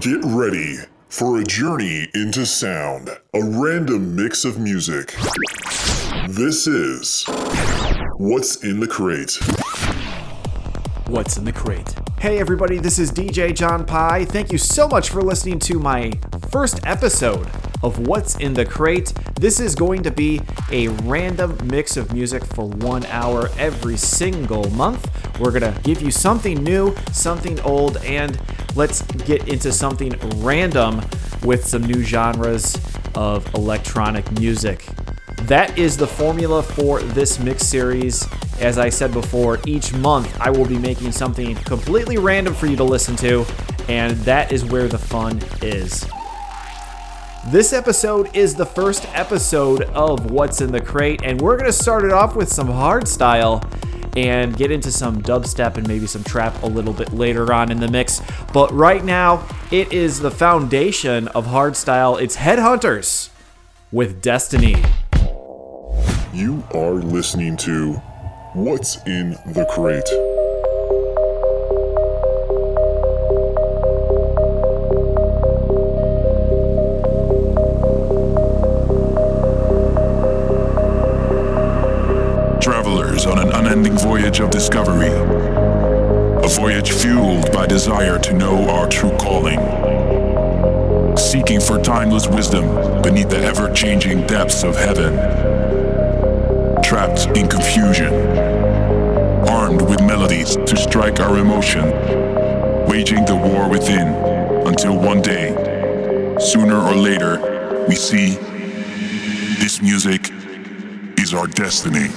Get ready for a journey into sound, a random mix of music. This is What's in the Crate. What's in the Crate? Hey, everybody, this is DJ John Pye. Thank you so much for listening to my first episode of What's in the Crate. This is going to be a random mix of music for one hour every single month. We're going to give you something new, something old, and let's get into something random with some new genres of electronic music. That is the formula for this mix series. As I said before, each month I will be making something completely random for you to listen to, and that is where the fun is. This episode is the first episode of What's in the Crate, and we're going to start it off with some hardstyle and get into some dubstep and maybe some trap a little bit later on in the mix. But right now, it is the foundation of hardstyle. It's Headhunterz with Destiny. You are listening to What's in the Crate. Voyage of discovery. A voyage fueled by desire to know our true calling. Seeking for timeless wisdom beneath the ever changing depths of heaven. Trapped in confusion. Armed with melodies to strike our emotion. Waging the war within until one day, sooner or later, we see this music is our destiny.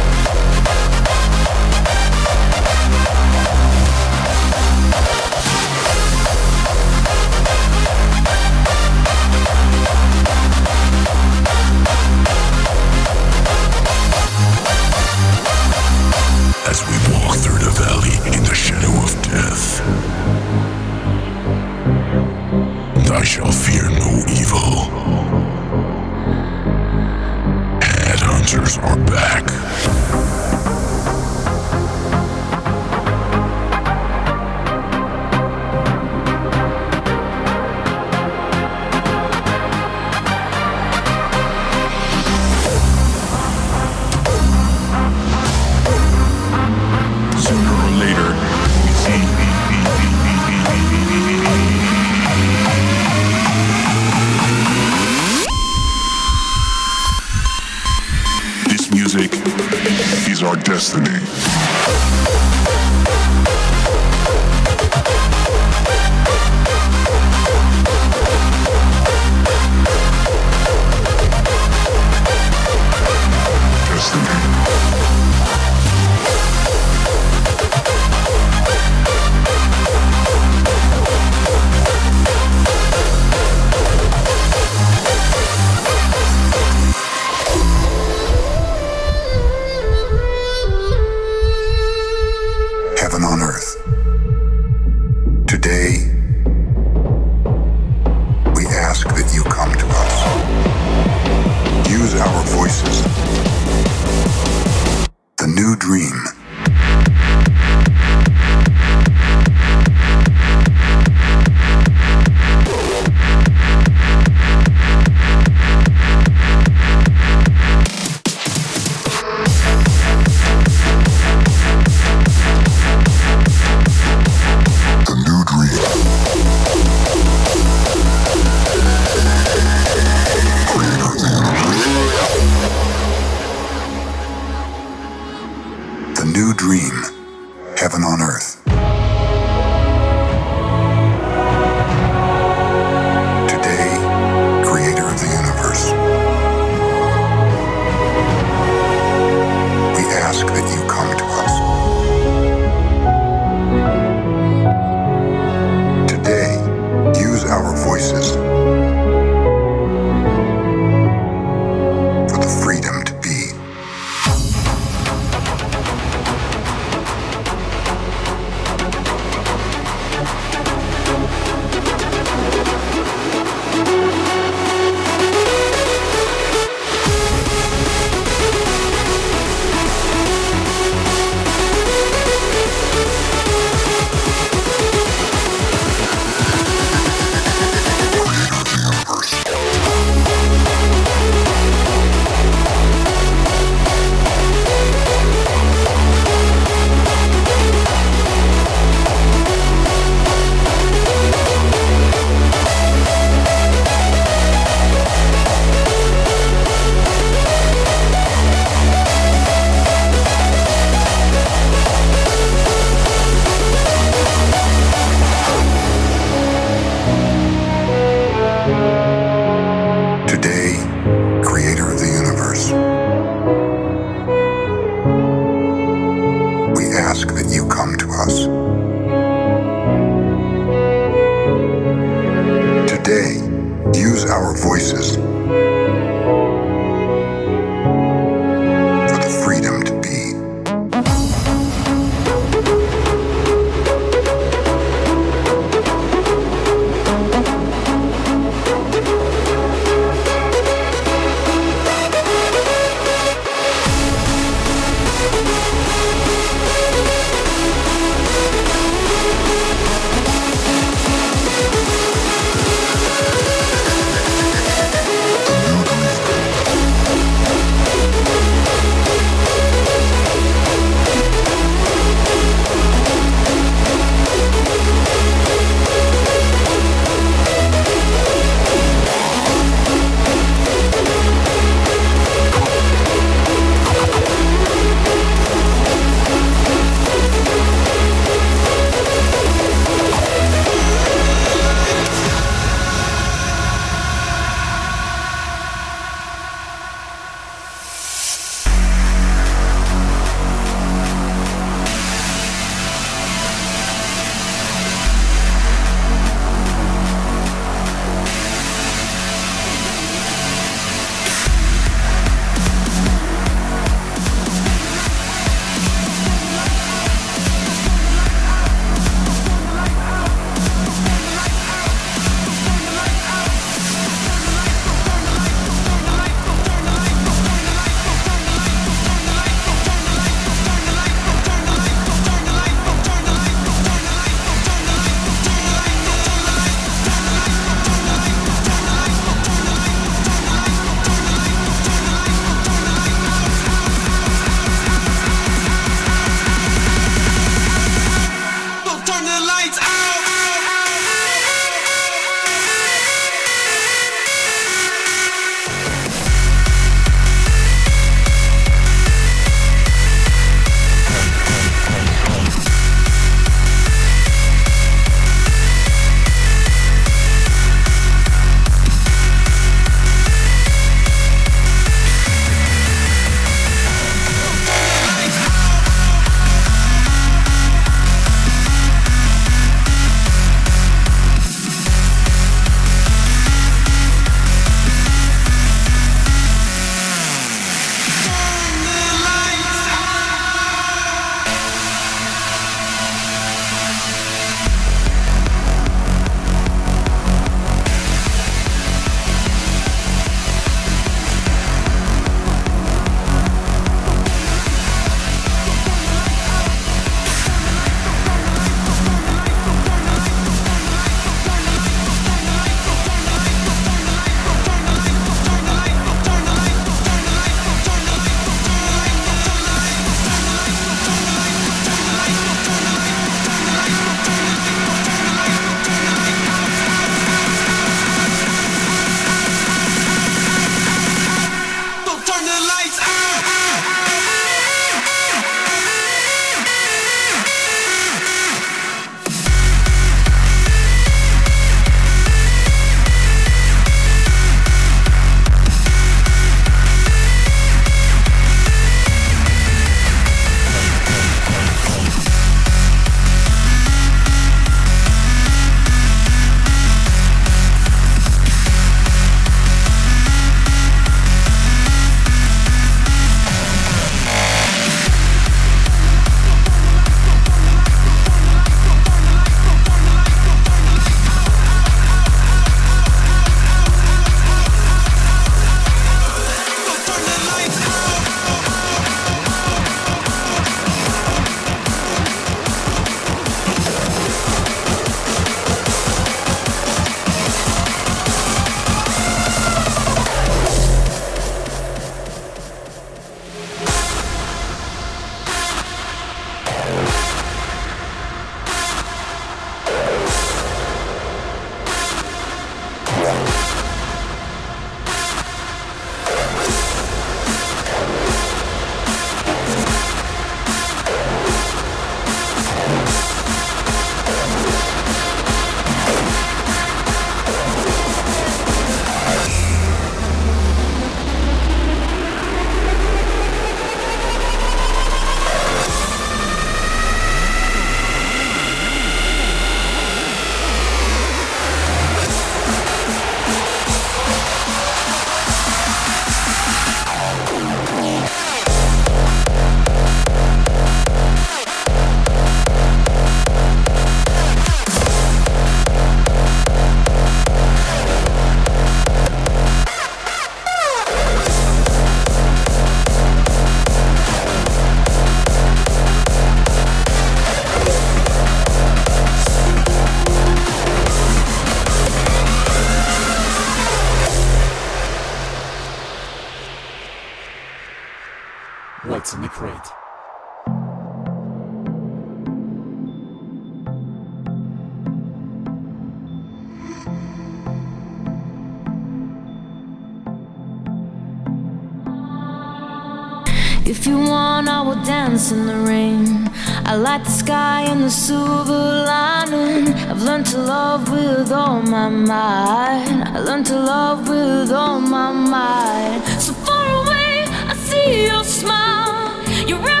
Silver lining. I've learned to love with all my might. I learned to love with all my might. So far away, I see your smile. You're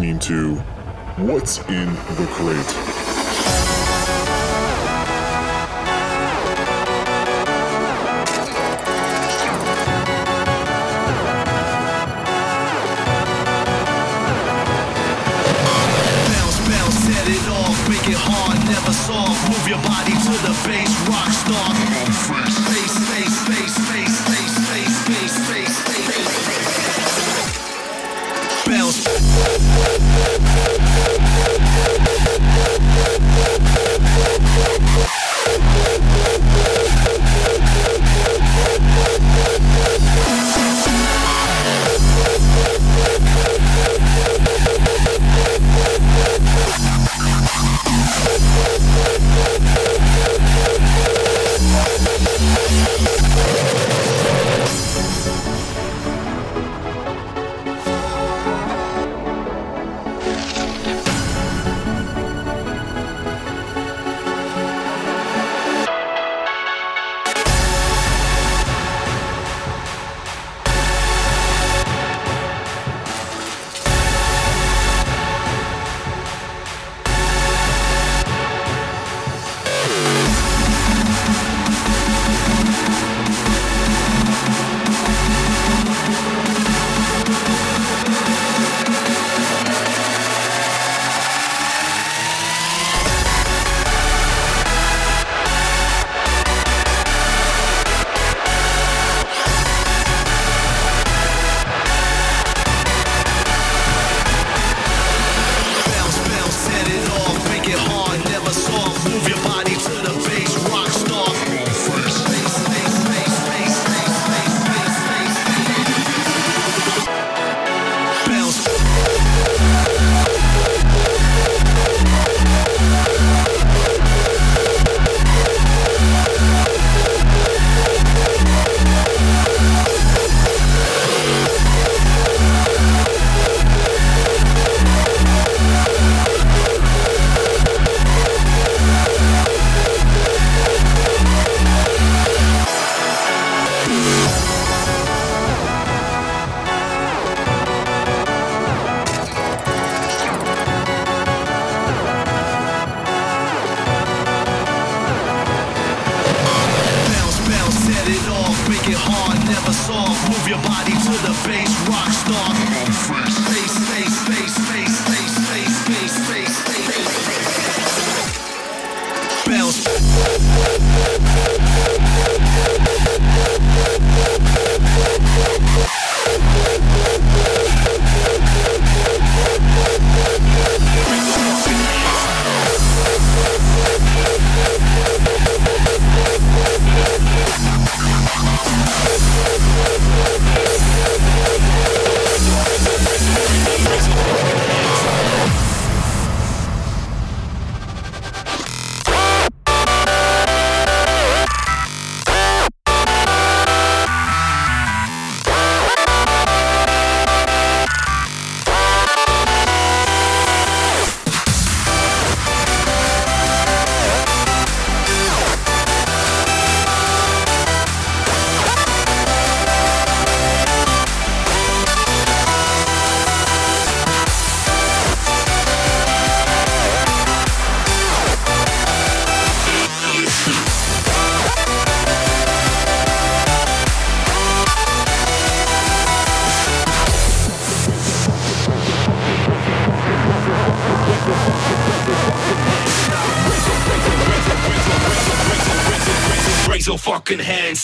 listening to What's in the Crate.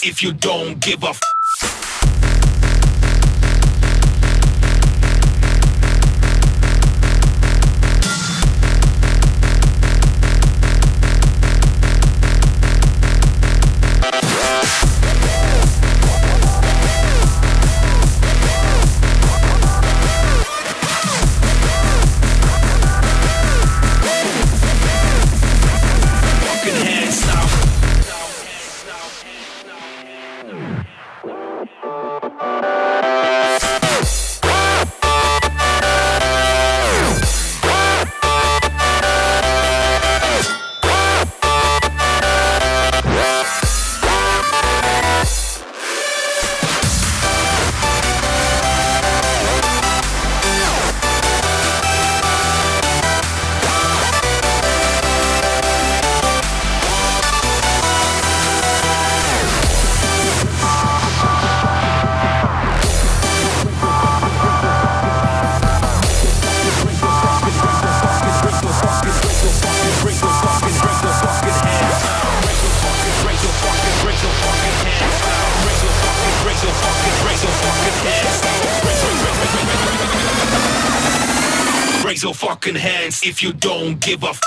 If you don't give a f- give a f-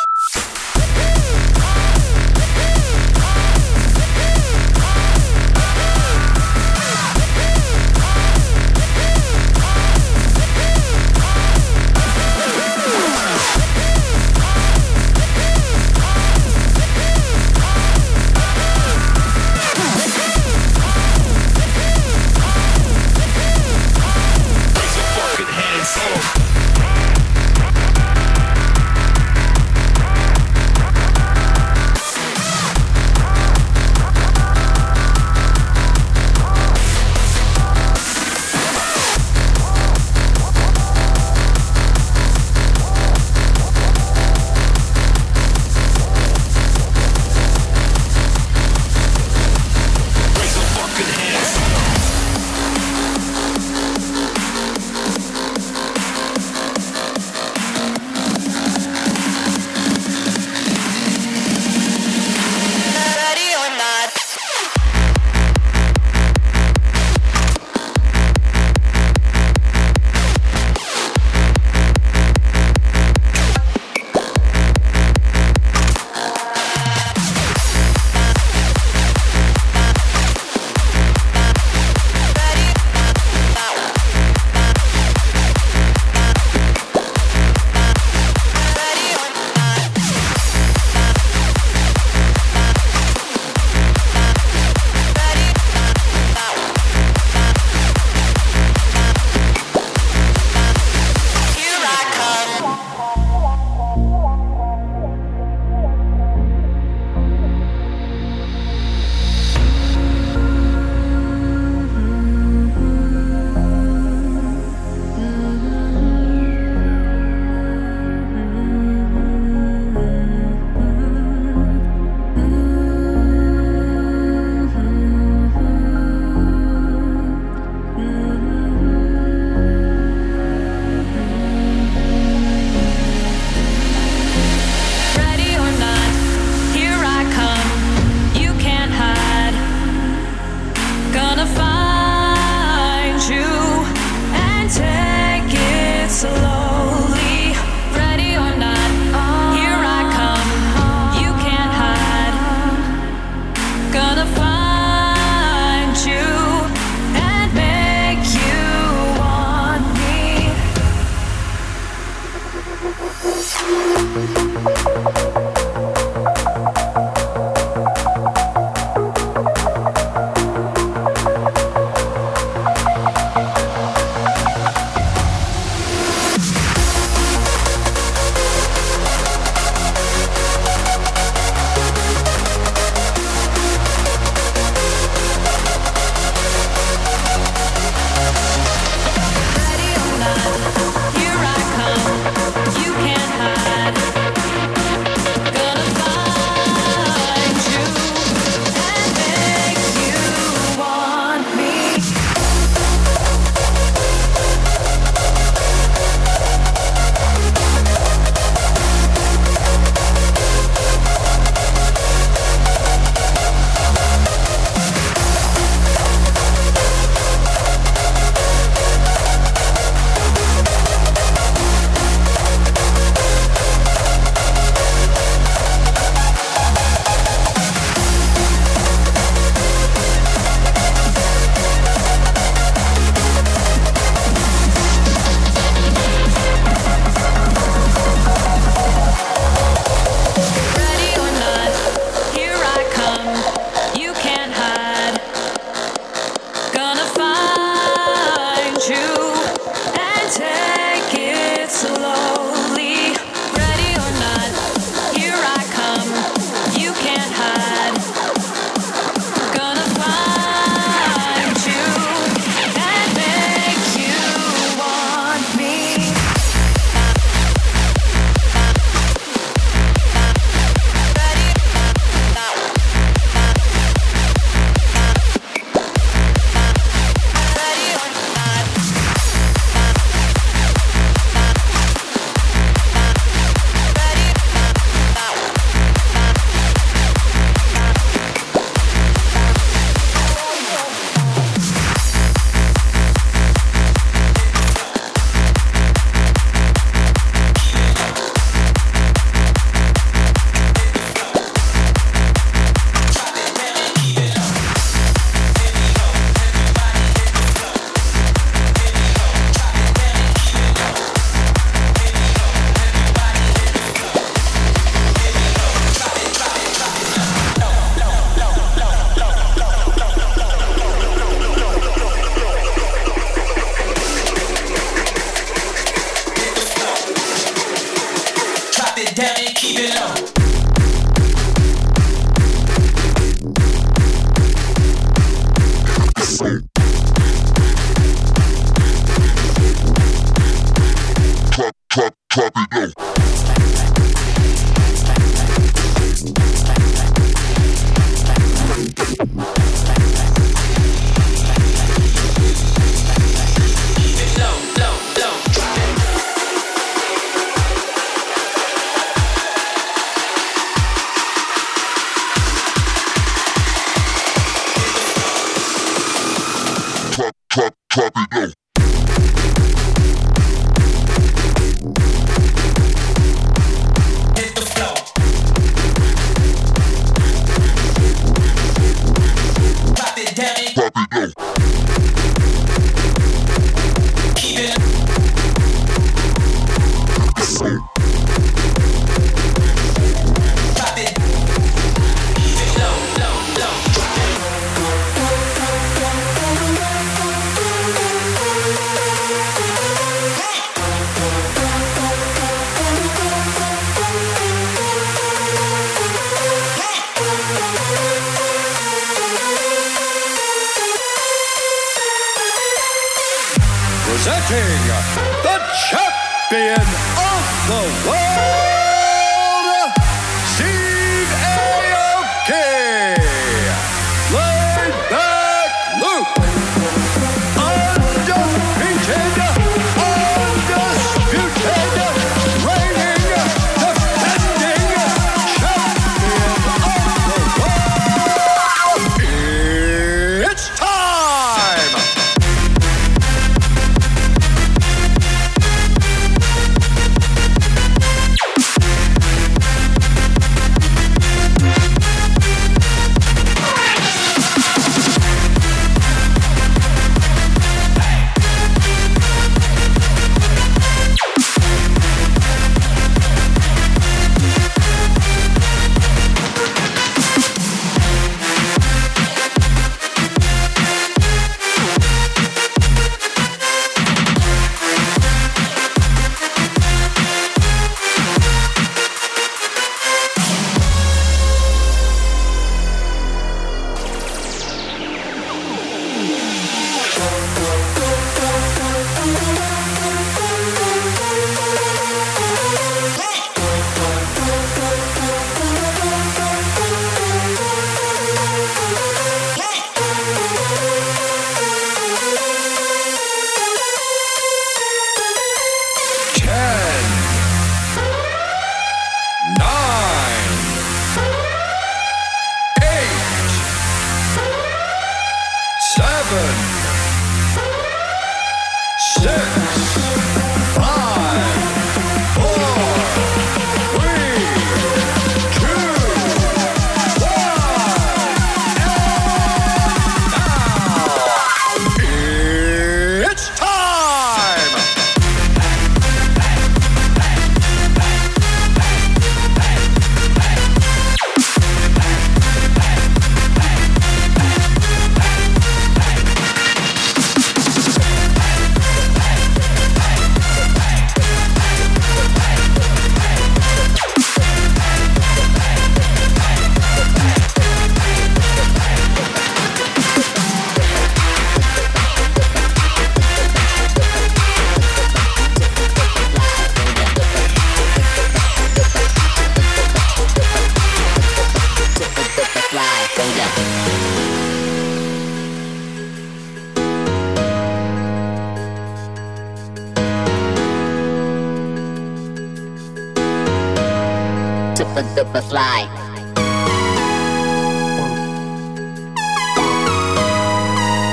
super duper fly.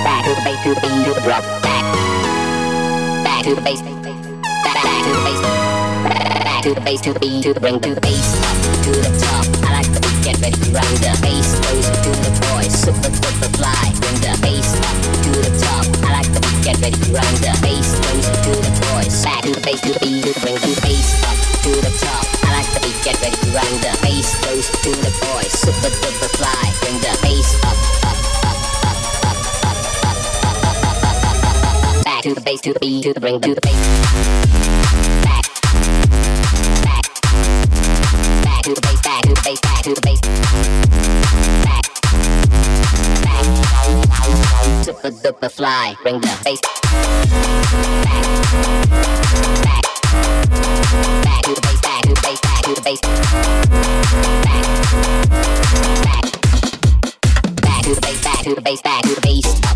Back to the base, to the beat, to the drop. Back, back to the base. Back, back to the base. Back to the base, to the beat, to the bring, to the base, up to the top. I like the beat, get ready to run. The bass goes to the boys, super duper fly. Bring the bass up to the top. I like the beat, get ready to run. The bass goes to the boys. Back to the base, to the beat, to the bring, to the bass up to the top. Like the beat, get ready to run. The bass goes to the boys, super duper fly. Bring the bass up, up, up, up, up, up, up, up, up, up, up, up, up, up, up. Back to the base, to the beat, to the bring, to the bass. Back, back, back to the base, back to the base, back to the base. Back, back, super duper fly. Bring the bass. Back, back. Back to the bass, back to the bass, to the bass. Back, back, back to the bass, back to the bass, back to the bass.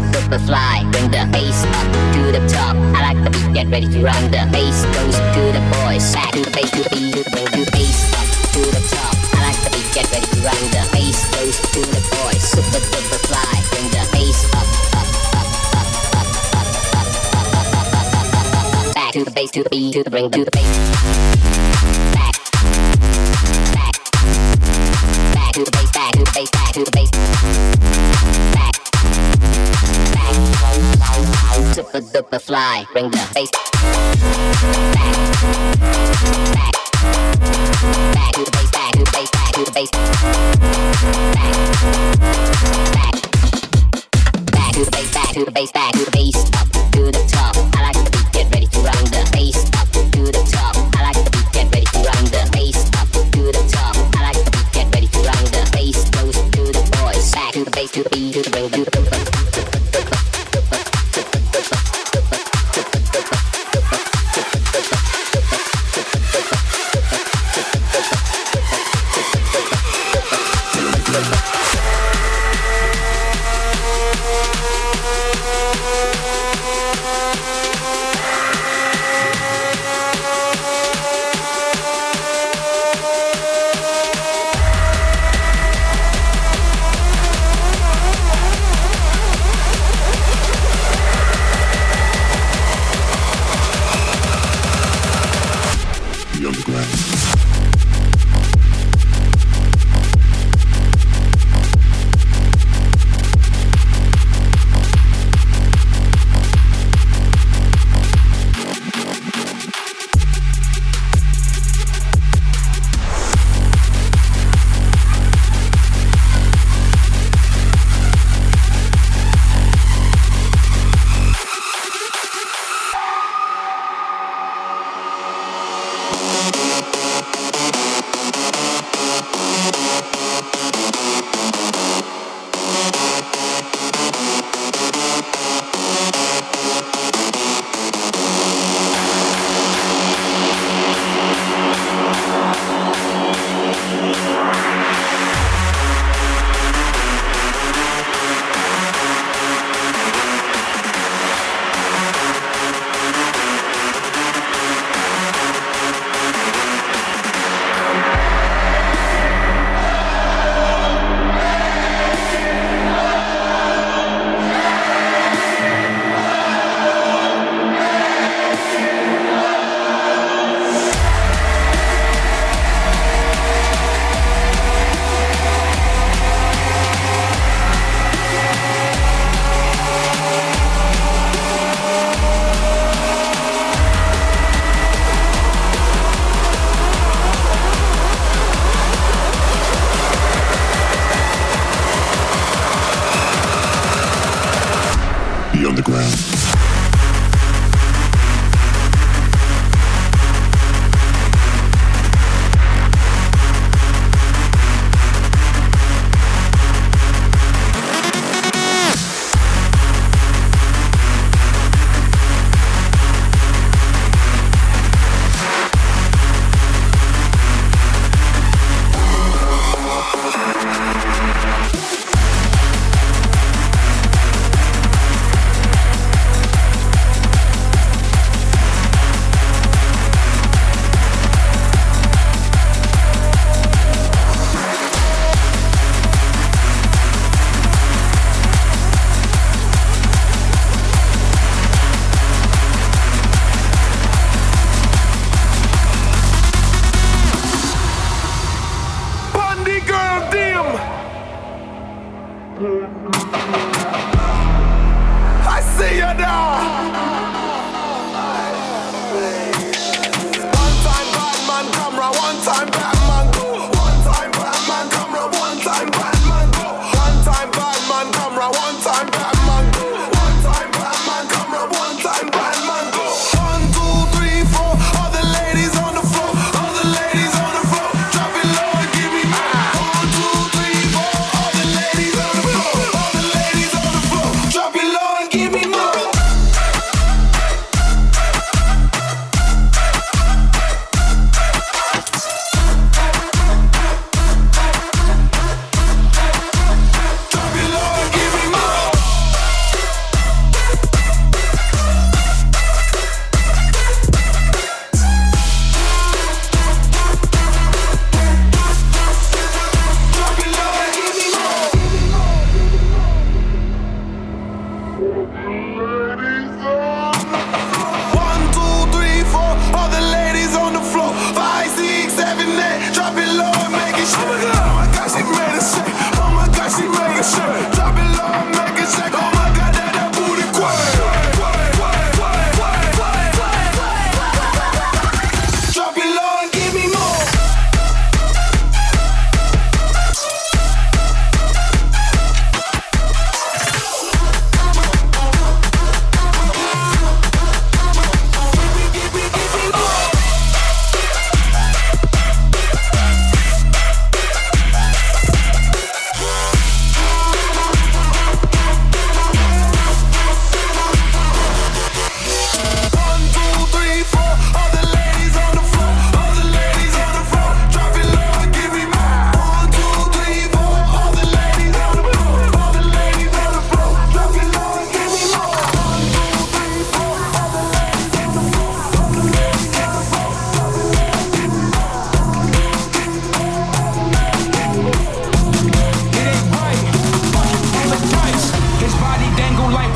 boys, super fly. Bring the bass up to the top. I like the beat, get ready to run. The bass goes to the boys, back to the base, to the beat, to the bring to the bass up to the top. I like the beat, get ready to run. The bass goes to the boys, super duper fly. Bring the bass up, up, up, up, up, up, up, up, up, up, up, up, up, up, up. Back to the bass, to the beat, to the bring to the bass. Super fly. Bring the bass. Back, back. Back to the base, back to the base, back to the base. Back, back, back to the base, back to the base, back to the base,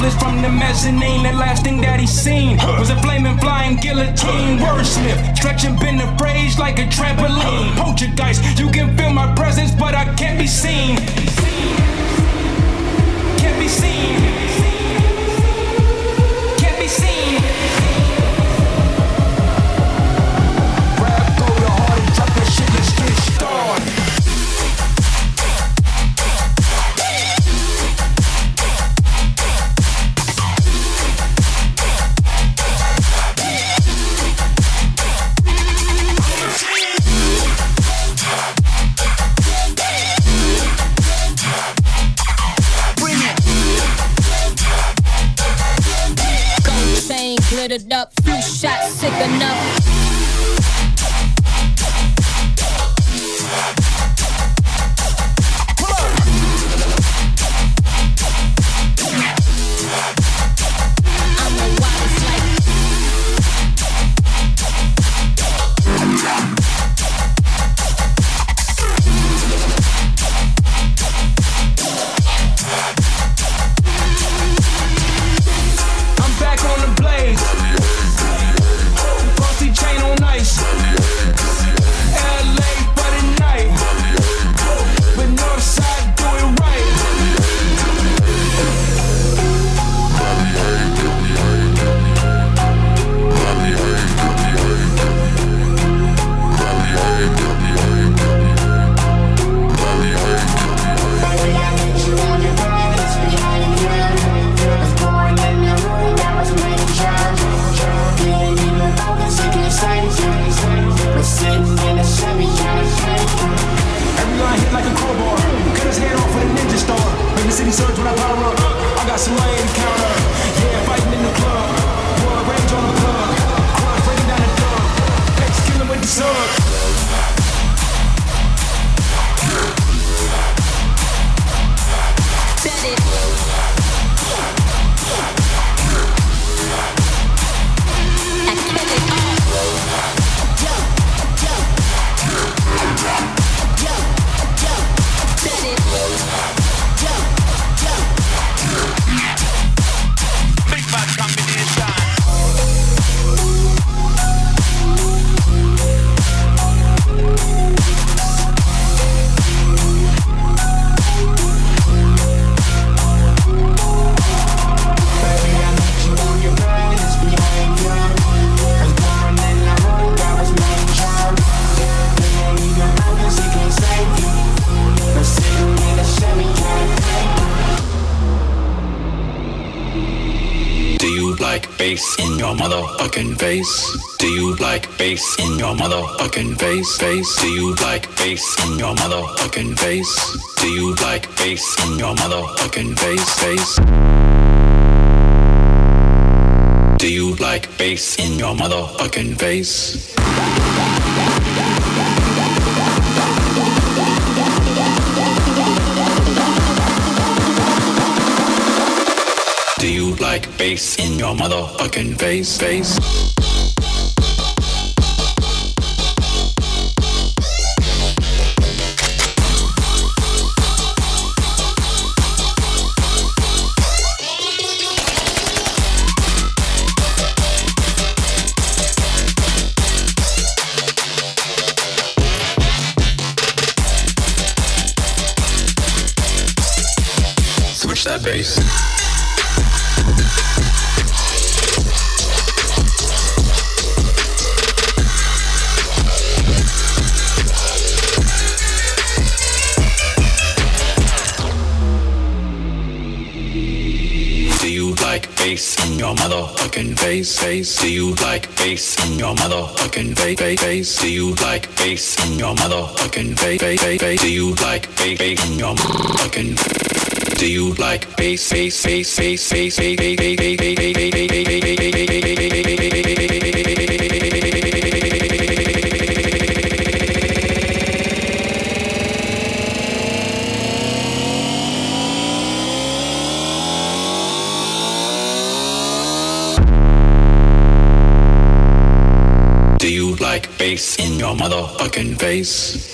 lifeless from the mezzanine. The last thing that he seen was a flaming flying guillotine. Wordsmith, stretching been the phrase like a trampoline. Poltergeist, you can feel my presence, but I can't be seen. Can't be seen. The surge when I power up. I got some lane counter. Yeah, fighting in the club. Range on the plug. Crime breaking down with the sub. bet bass in your motherfucking face? Do you like bass in your motherfucking face? Face? Do you like bass in your motherfucking face? Do you like bass in your motherfucking face? Face? Do you like bass in your motherfucking face? Like bass in your motherfucking face? Face? That bass. Your motherfucking face? Face? Do you like bass in your motherfucking face? Face? Face? Do you like bass in your motherfucking face? Face? Face? Face? Do you like bass bass in your motherfucking? Do you like bass bass bass bass bass bass bass bass bass bass Do you like bass in your motherfucking face?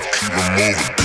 keep it moving.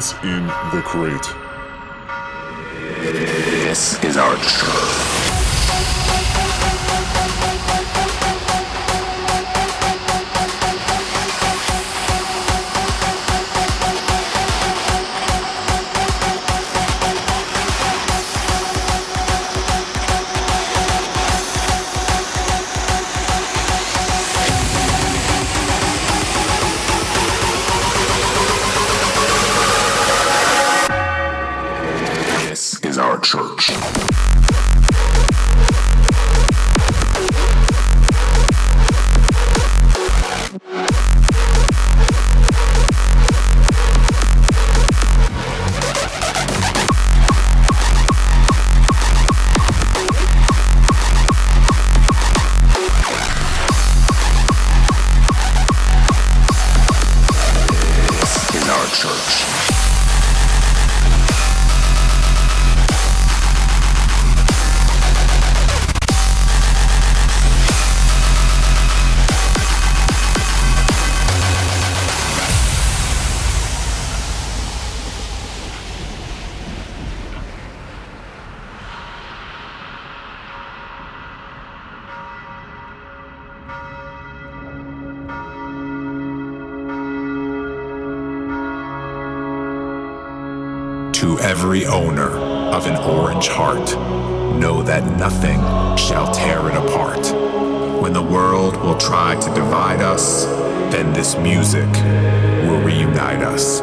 In the Crate? every owner of an orange heart know that nothing shall tear it apart. When the world will try to divide us, then this music will reunite us.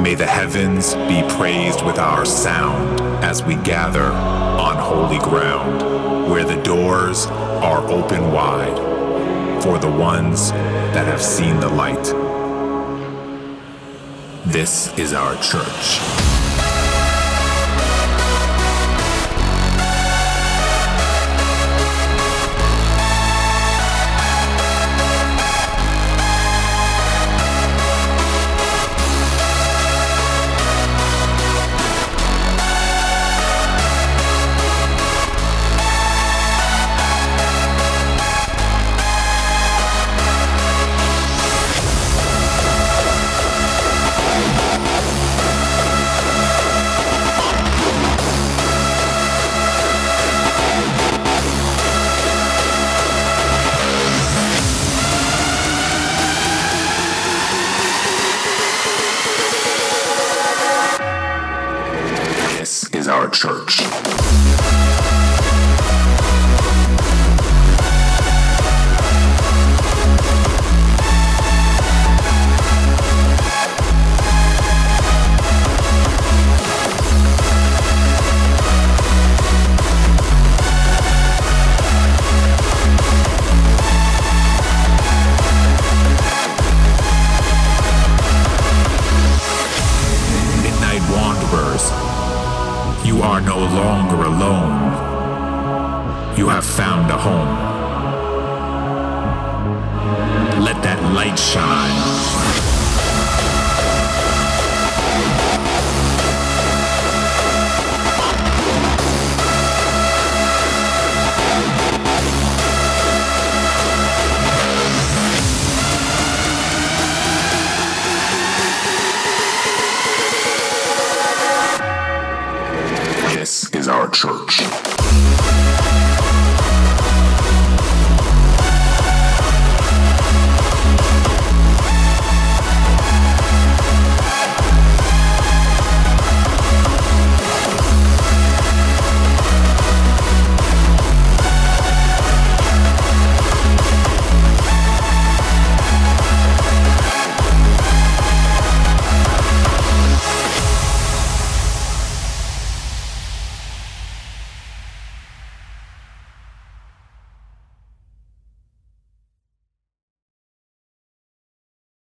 May the heavens be praised with our sound as we gather on holy ground, where the doors are open wide for the ones that have seen the light. This is our church.